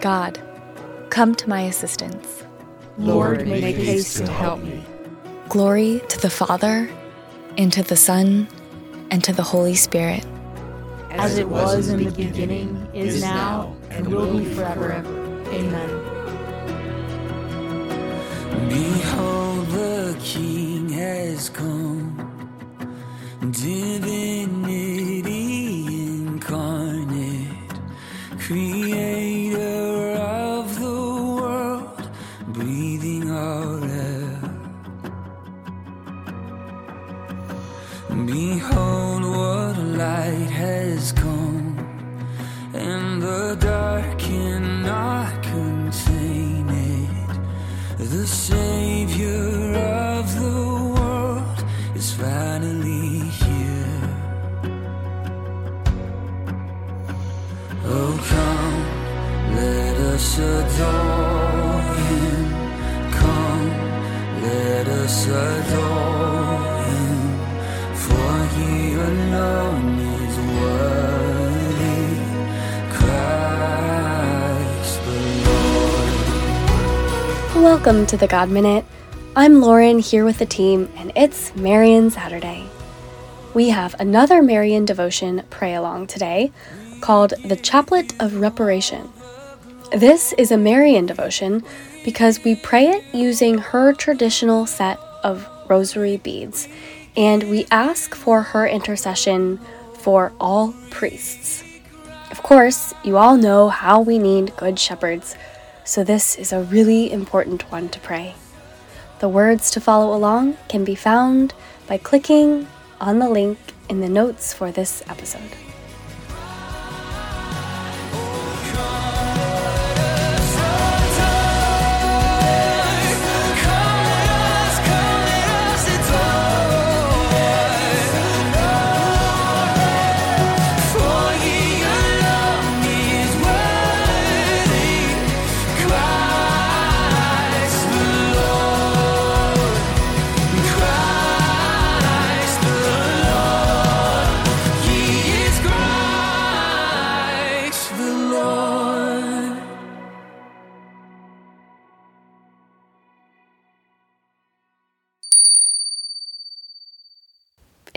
God, come to my assistance. Lord, make haste to help me. Glory to the Father, and to the Son, and to the Holy Spirit. As it was in the beginning, is now, and will be forever. Amen. Behold, the King has come, divinity incarnate, creator us adore Him. Come, let us adore Him. For He alone is worthy. Christ the Lord. Welcome to the God Minute. I'm Lauren here with the team, and it's Marian Saturday. We have another Marian devotion pray along today called the Chaplet of Reparation. This is a Marian devotion because we pray it using her traditional set of rosary beads, and we ask for her intercession for all priests. Of course, you all know how we need good shepherds, so this is a really important one to pray. The words to follow along can be found by clicking on the link in the notes for this episode.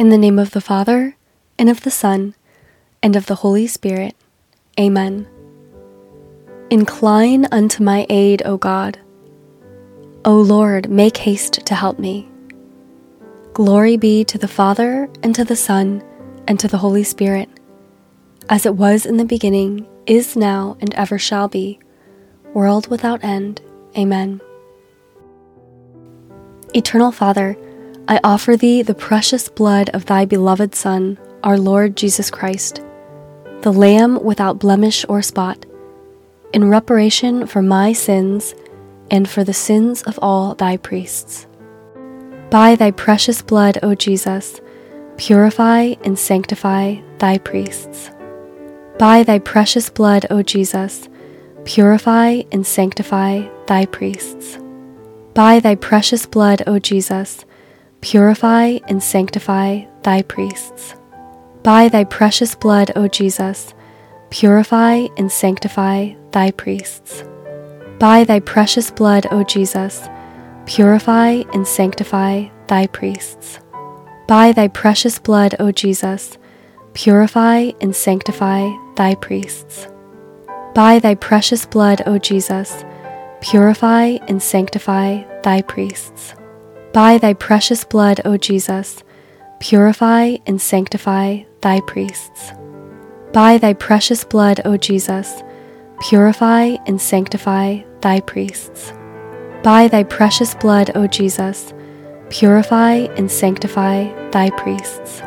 In the name of the Father, and of the Son, and of the Holy Spirit. Amen. Incline unto my aid, O God. O Lord, make haste to help me. Glory be to the Father, and to the Son, and to the Holy Spirit, as it was in the beginning, is now, and ever shall be, world without end. Amen. Eternal Father, I offer thee the precious blood of thy beloved Son, our Lord Jesus Christ, the Lamb without blemish or spot, in reparation for my sins and for the sins of all thy priests. By thy precious blood, O Jesus, purify and sanctify thy priests. By thy precious blood, O Jesus, purify and sanctify thy priests. By thy precious blood, O Jesus, purify and sanctify thy priests. By thy precious blood, O Jesus, purify and sanctify thy priests. By thy precious blood, O Jesus, purify and sanctify thy priests. By thy precious blood, O Jesus, purify and sanctify thy priests. By thy precious blood, O Jesus, purify and sanctify thy priests. By thy precious blood, O Jesus, purify and sanctify thy priests. By thy precious blood, O Jesus, purify and sanctify thy priests. By thy precious blood, O Jesus, purify and sanctify thy priests.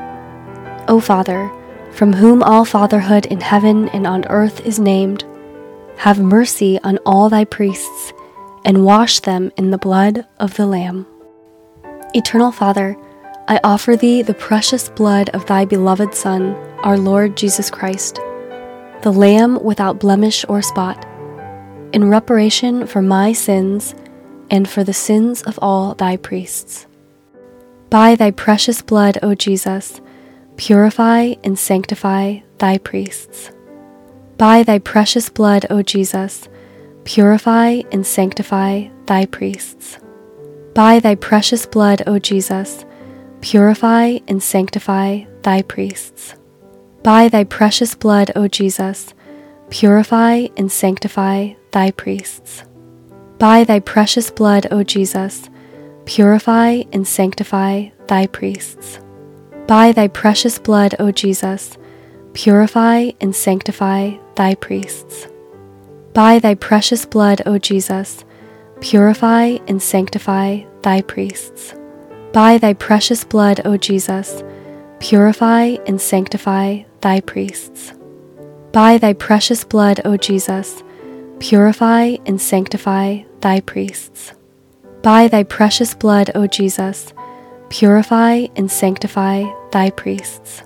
O Father, from whom all fatherhood in heaven and on earth is named, have mercy on all thy priests and wash them in the blood of the Lamb. Eternal Father, I offer thee the precious blood of thy beloved Son, our Lord Jesus Christ, the Lamb without blemish or spot, in reparation for my sins and for the sins of all thy priests. By thy precious blood, O Jesus, purify and sanctify thy priests. By thy precious blood, O Jesus, purify and sanctify thy priests. By thy precious blood, O Jesus, purify and sanctify thy priests. By thy precious blood, O Jesus, purify and sanctify thy priests. By thy precious blood, O Jesus, purify and sanctify thy priests. By thy precious blood, O Jesus, purify and sanctify thy priests. By thy precious blood, O Jesus, purify and sanctify thy priests. By thy precious blood, O Jesus, purify and sanctify thy priests. By thy precious blood, O Jesus, purify and sanctify thy priests. By thy precious blood, O Jesus, purify and sanctify thy priests.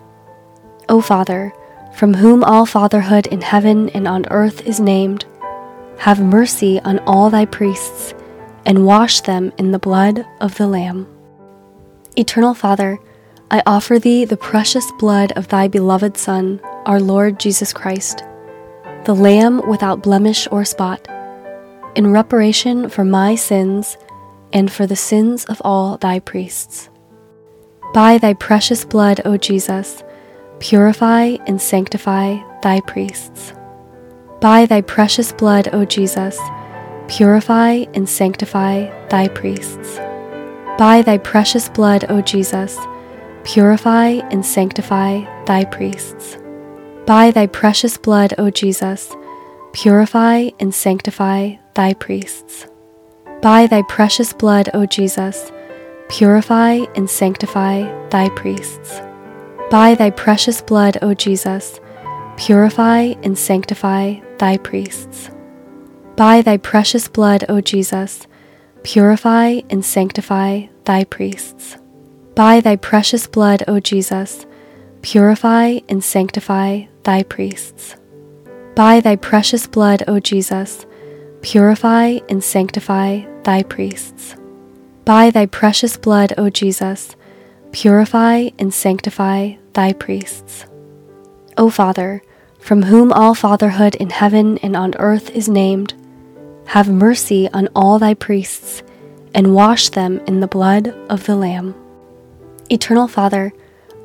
O Father, from whom all fatherhood in heaven and on earth is named, have mercy on all thy priests, and wash them in the blood of the Lamb. Eternal Father, I offer thee the precious blood of thy beloved Son, our Lord Jesus Christ, the Lamb without blemish or spot, in reparation for my sins and for the sins of all thy priests. By thy precious blood, O Jesus, purify and sanctify thy priests. By thy precious blood, O Jesus, purify and sanctify thy priests. By thy precious blood, O Jesus, purify and sanctify thy priests. By thy precious blood, O Jesus, purify and sanctify thy priests. By thy precious blood, O Jesus, purify and sanctify thy priests. By thy precious blood, O Jesus, purify and sanctify thy priests. By thy precious blood, O Jesus, purify and sanctify thy priests. By thy precious blood, O Jesus, purify and sanctify thy priests. By thy precious blood, O Jesus, purify and sanctify thy priests. By thy precious blood, O Jesus, purify and sanctify thy priests. O Father, from whom all fatherhood in heaven and on earth is named, have mercy on all thy priests, and wash them in the blood of the Lamb. Eternal Father,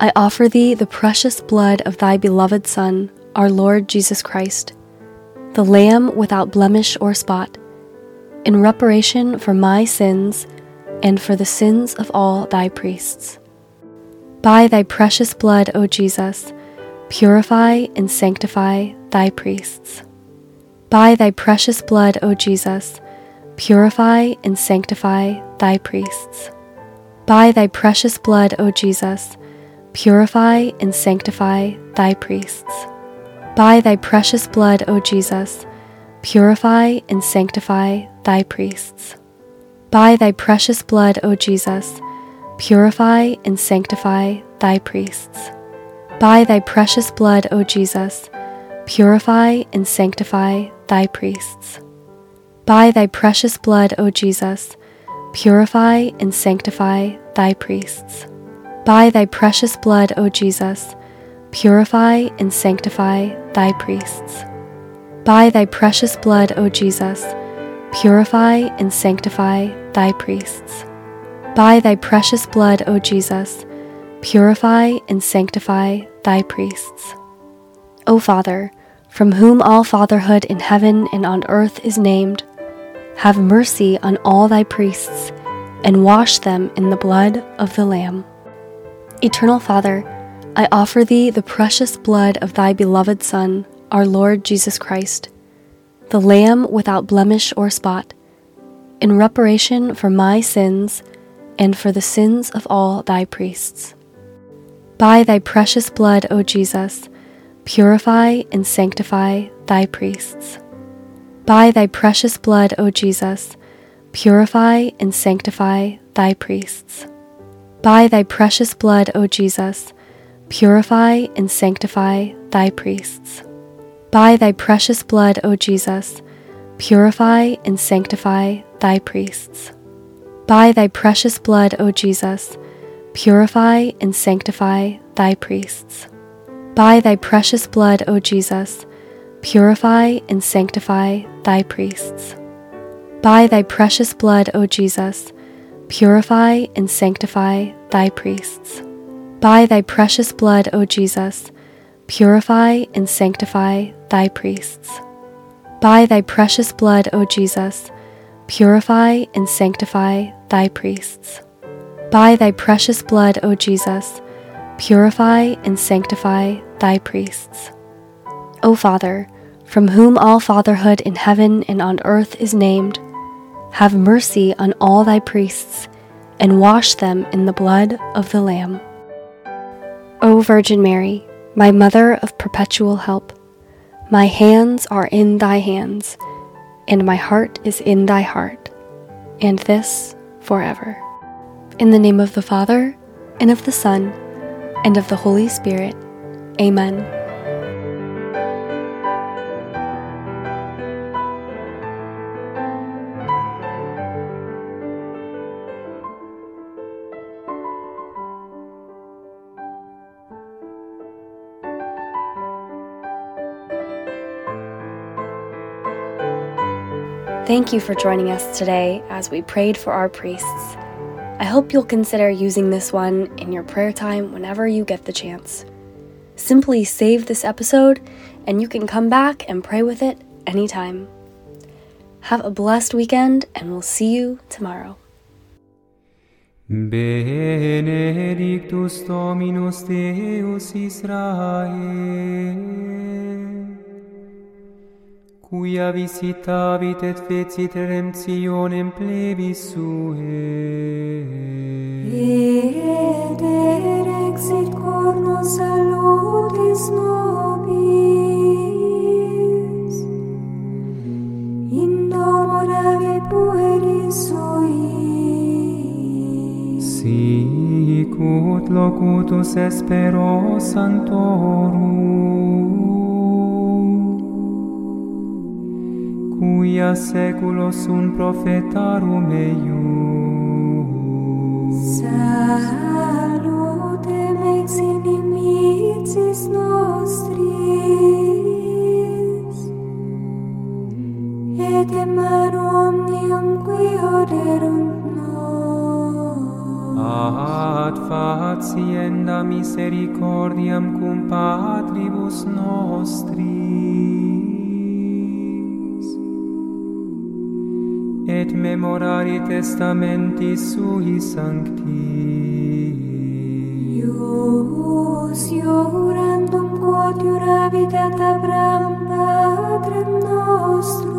I offer thee the precious blood of thy beloved Son, our Lord Jesus Christ, the Lamb without blemish or spot, in reparation for my sins and for the sins of all thy priests. By thy precious blood, O Jesus, purify and sanctify thy priests. By thy precious blood, O Jesus, purify and sanctify thy priests. By thy precious blood, O Jesus, purify and sanctify thy priests. By thy precious blood, O Jesus, purify and sanctify thy priests. By thy precious blood, O Jesus, purify and sanctify thy priests. By thy precious blood, O Jesus, purify and sanctify thy priests. By thy precious blood, O Jesus, purify and sanctify thy priests. By thy precious blood, O Jesus, purify and sanctify thy priests. By thy precious blood, O Jesus, purify and sanctify thy priests. By thy precious blood, O Jesus, purify and sanctify thy priests. O Father, from whom all fatherhood in heaven and on earth is named, have mercy on all thy priests, and wash them in the blood of the Lamb. Eternal Father, I offer thee the precious blood of thy beloved Son, our Lord Jesus Christ, the Lamb without blemish or spot in reparation for my sins and for the sins of all thy priests. By thy precious blood, O Jesus, purify and sanctify thy priests. By thy precious blood, O Jesus, purify and sanctify thy priests. By thy precious blood, O Jesus, purify and sanctify thy priests. By thy precious blood, O Jesus, purify and sanctify thy priests. By thy precious blood, O Jesus, purify and sanctify thy priests. By thy precious blood, O Jesus, purify and sanctify thy priests. By thy precious blood, O Jesus, purify and sanctify thy priests. By thy precious blood, O Jesus, purify and sanctify thy priests. By thy precious blood, O Jesus, purify and sanctify thy priests. By thy precious blood, O Jesus, purify and sanctify thy priests. O Father, from whom all fatherhood in heaven and on earth is named, have mercy on all thy priests, and wash them in the blood of the Lamb. O Virgin Mary, my Mother of perpetual help, my hands are in thy hands, and my heart is in thy heart, and this forever. In the name of the Father, and of the Son, and of the Holy Spirit. Amen. Thank you for joining us today as we prayed for our priests. I hope you'll consider using this one in your prayer time whenever you get the chance. Simply save this episode and you can come back and pray with it anytime. Have a blessed weekend and we'll see you tomorrow. Benedictus Dominus Deus Israel quia visitavit et fecit remtionem plebis suae. Et erexit corno salutis nobis, in domorave pueris sui. Sic ut locutus espero santorum, quia saeculos sunt profetarum eius. Salutem ex inimicis nostris, et emanu omnium qui oderunt nos. Ad facienda misericordiam cum patribus nostris, et memorari testamenti sui sancti. Ius iurandum quod iuravit et Abraham patrem nostrum,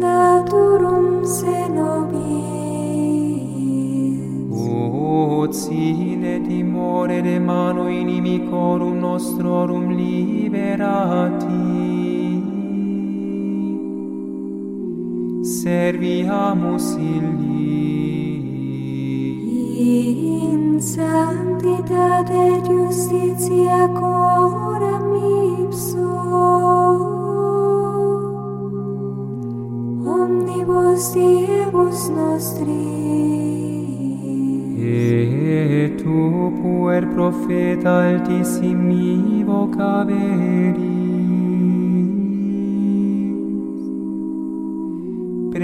naturum se nobis. Ut sine timore de mano inimicorum nostrorum liberati, serviamus illi. In sanctitate justitia coram ipso, omnibus diebus nostris. Et tu puer profeta altissimi vocaveri,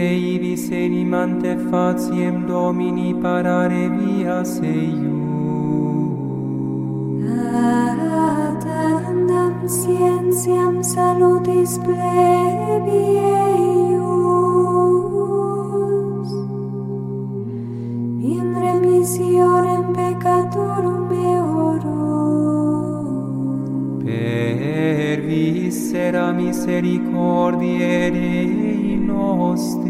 creivis enim faciem Domini parare via eius. Ad andam scientiam salutis plebie, sera misericordiae Dei nostri.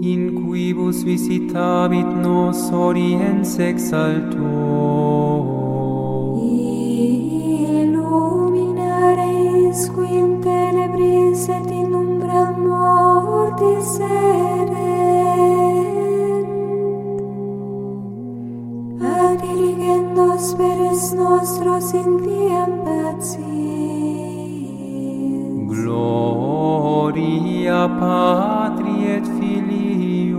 In quibus visitabit nos oriens exalto. Illumina reis qui in tenebris et in umbra mortis et nostros in Tiem pacis. Gloria Patri et Filio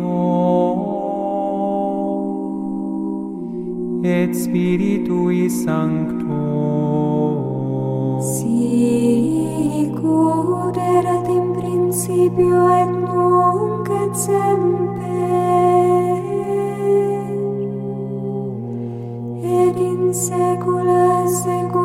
et Spiritui Sancto. Sicut erat in principio et secula secula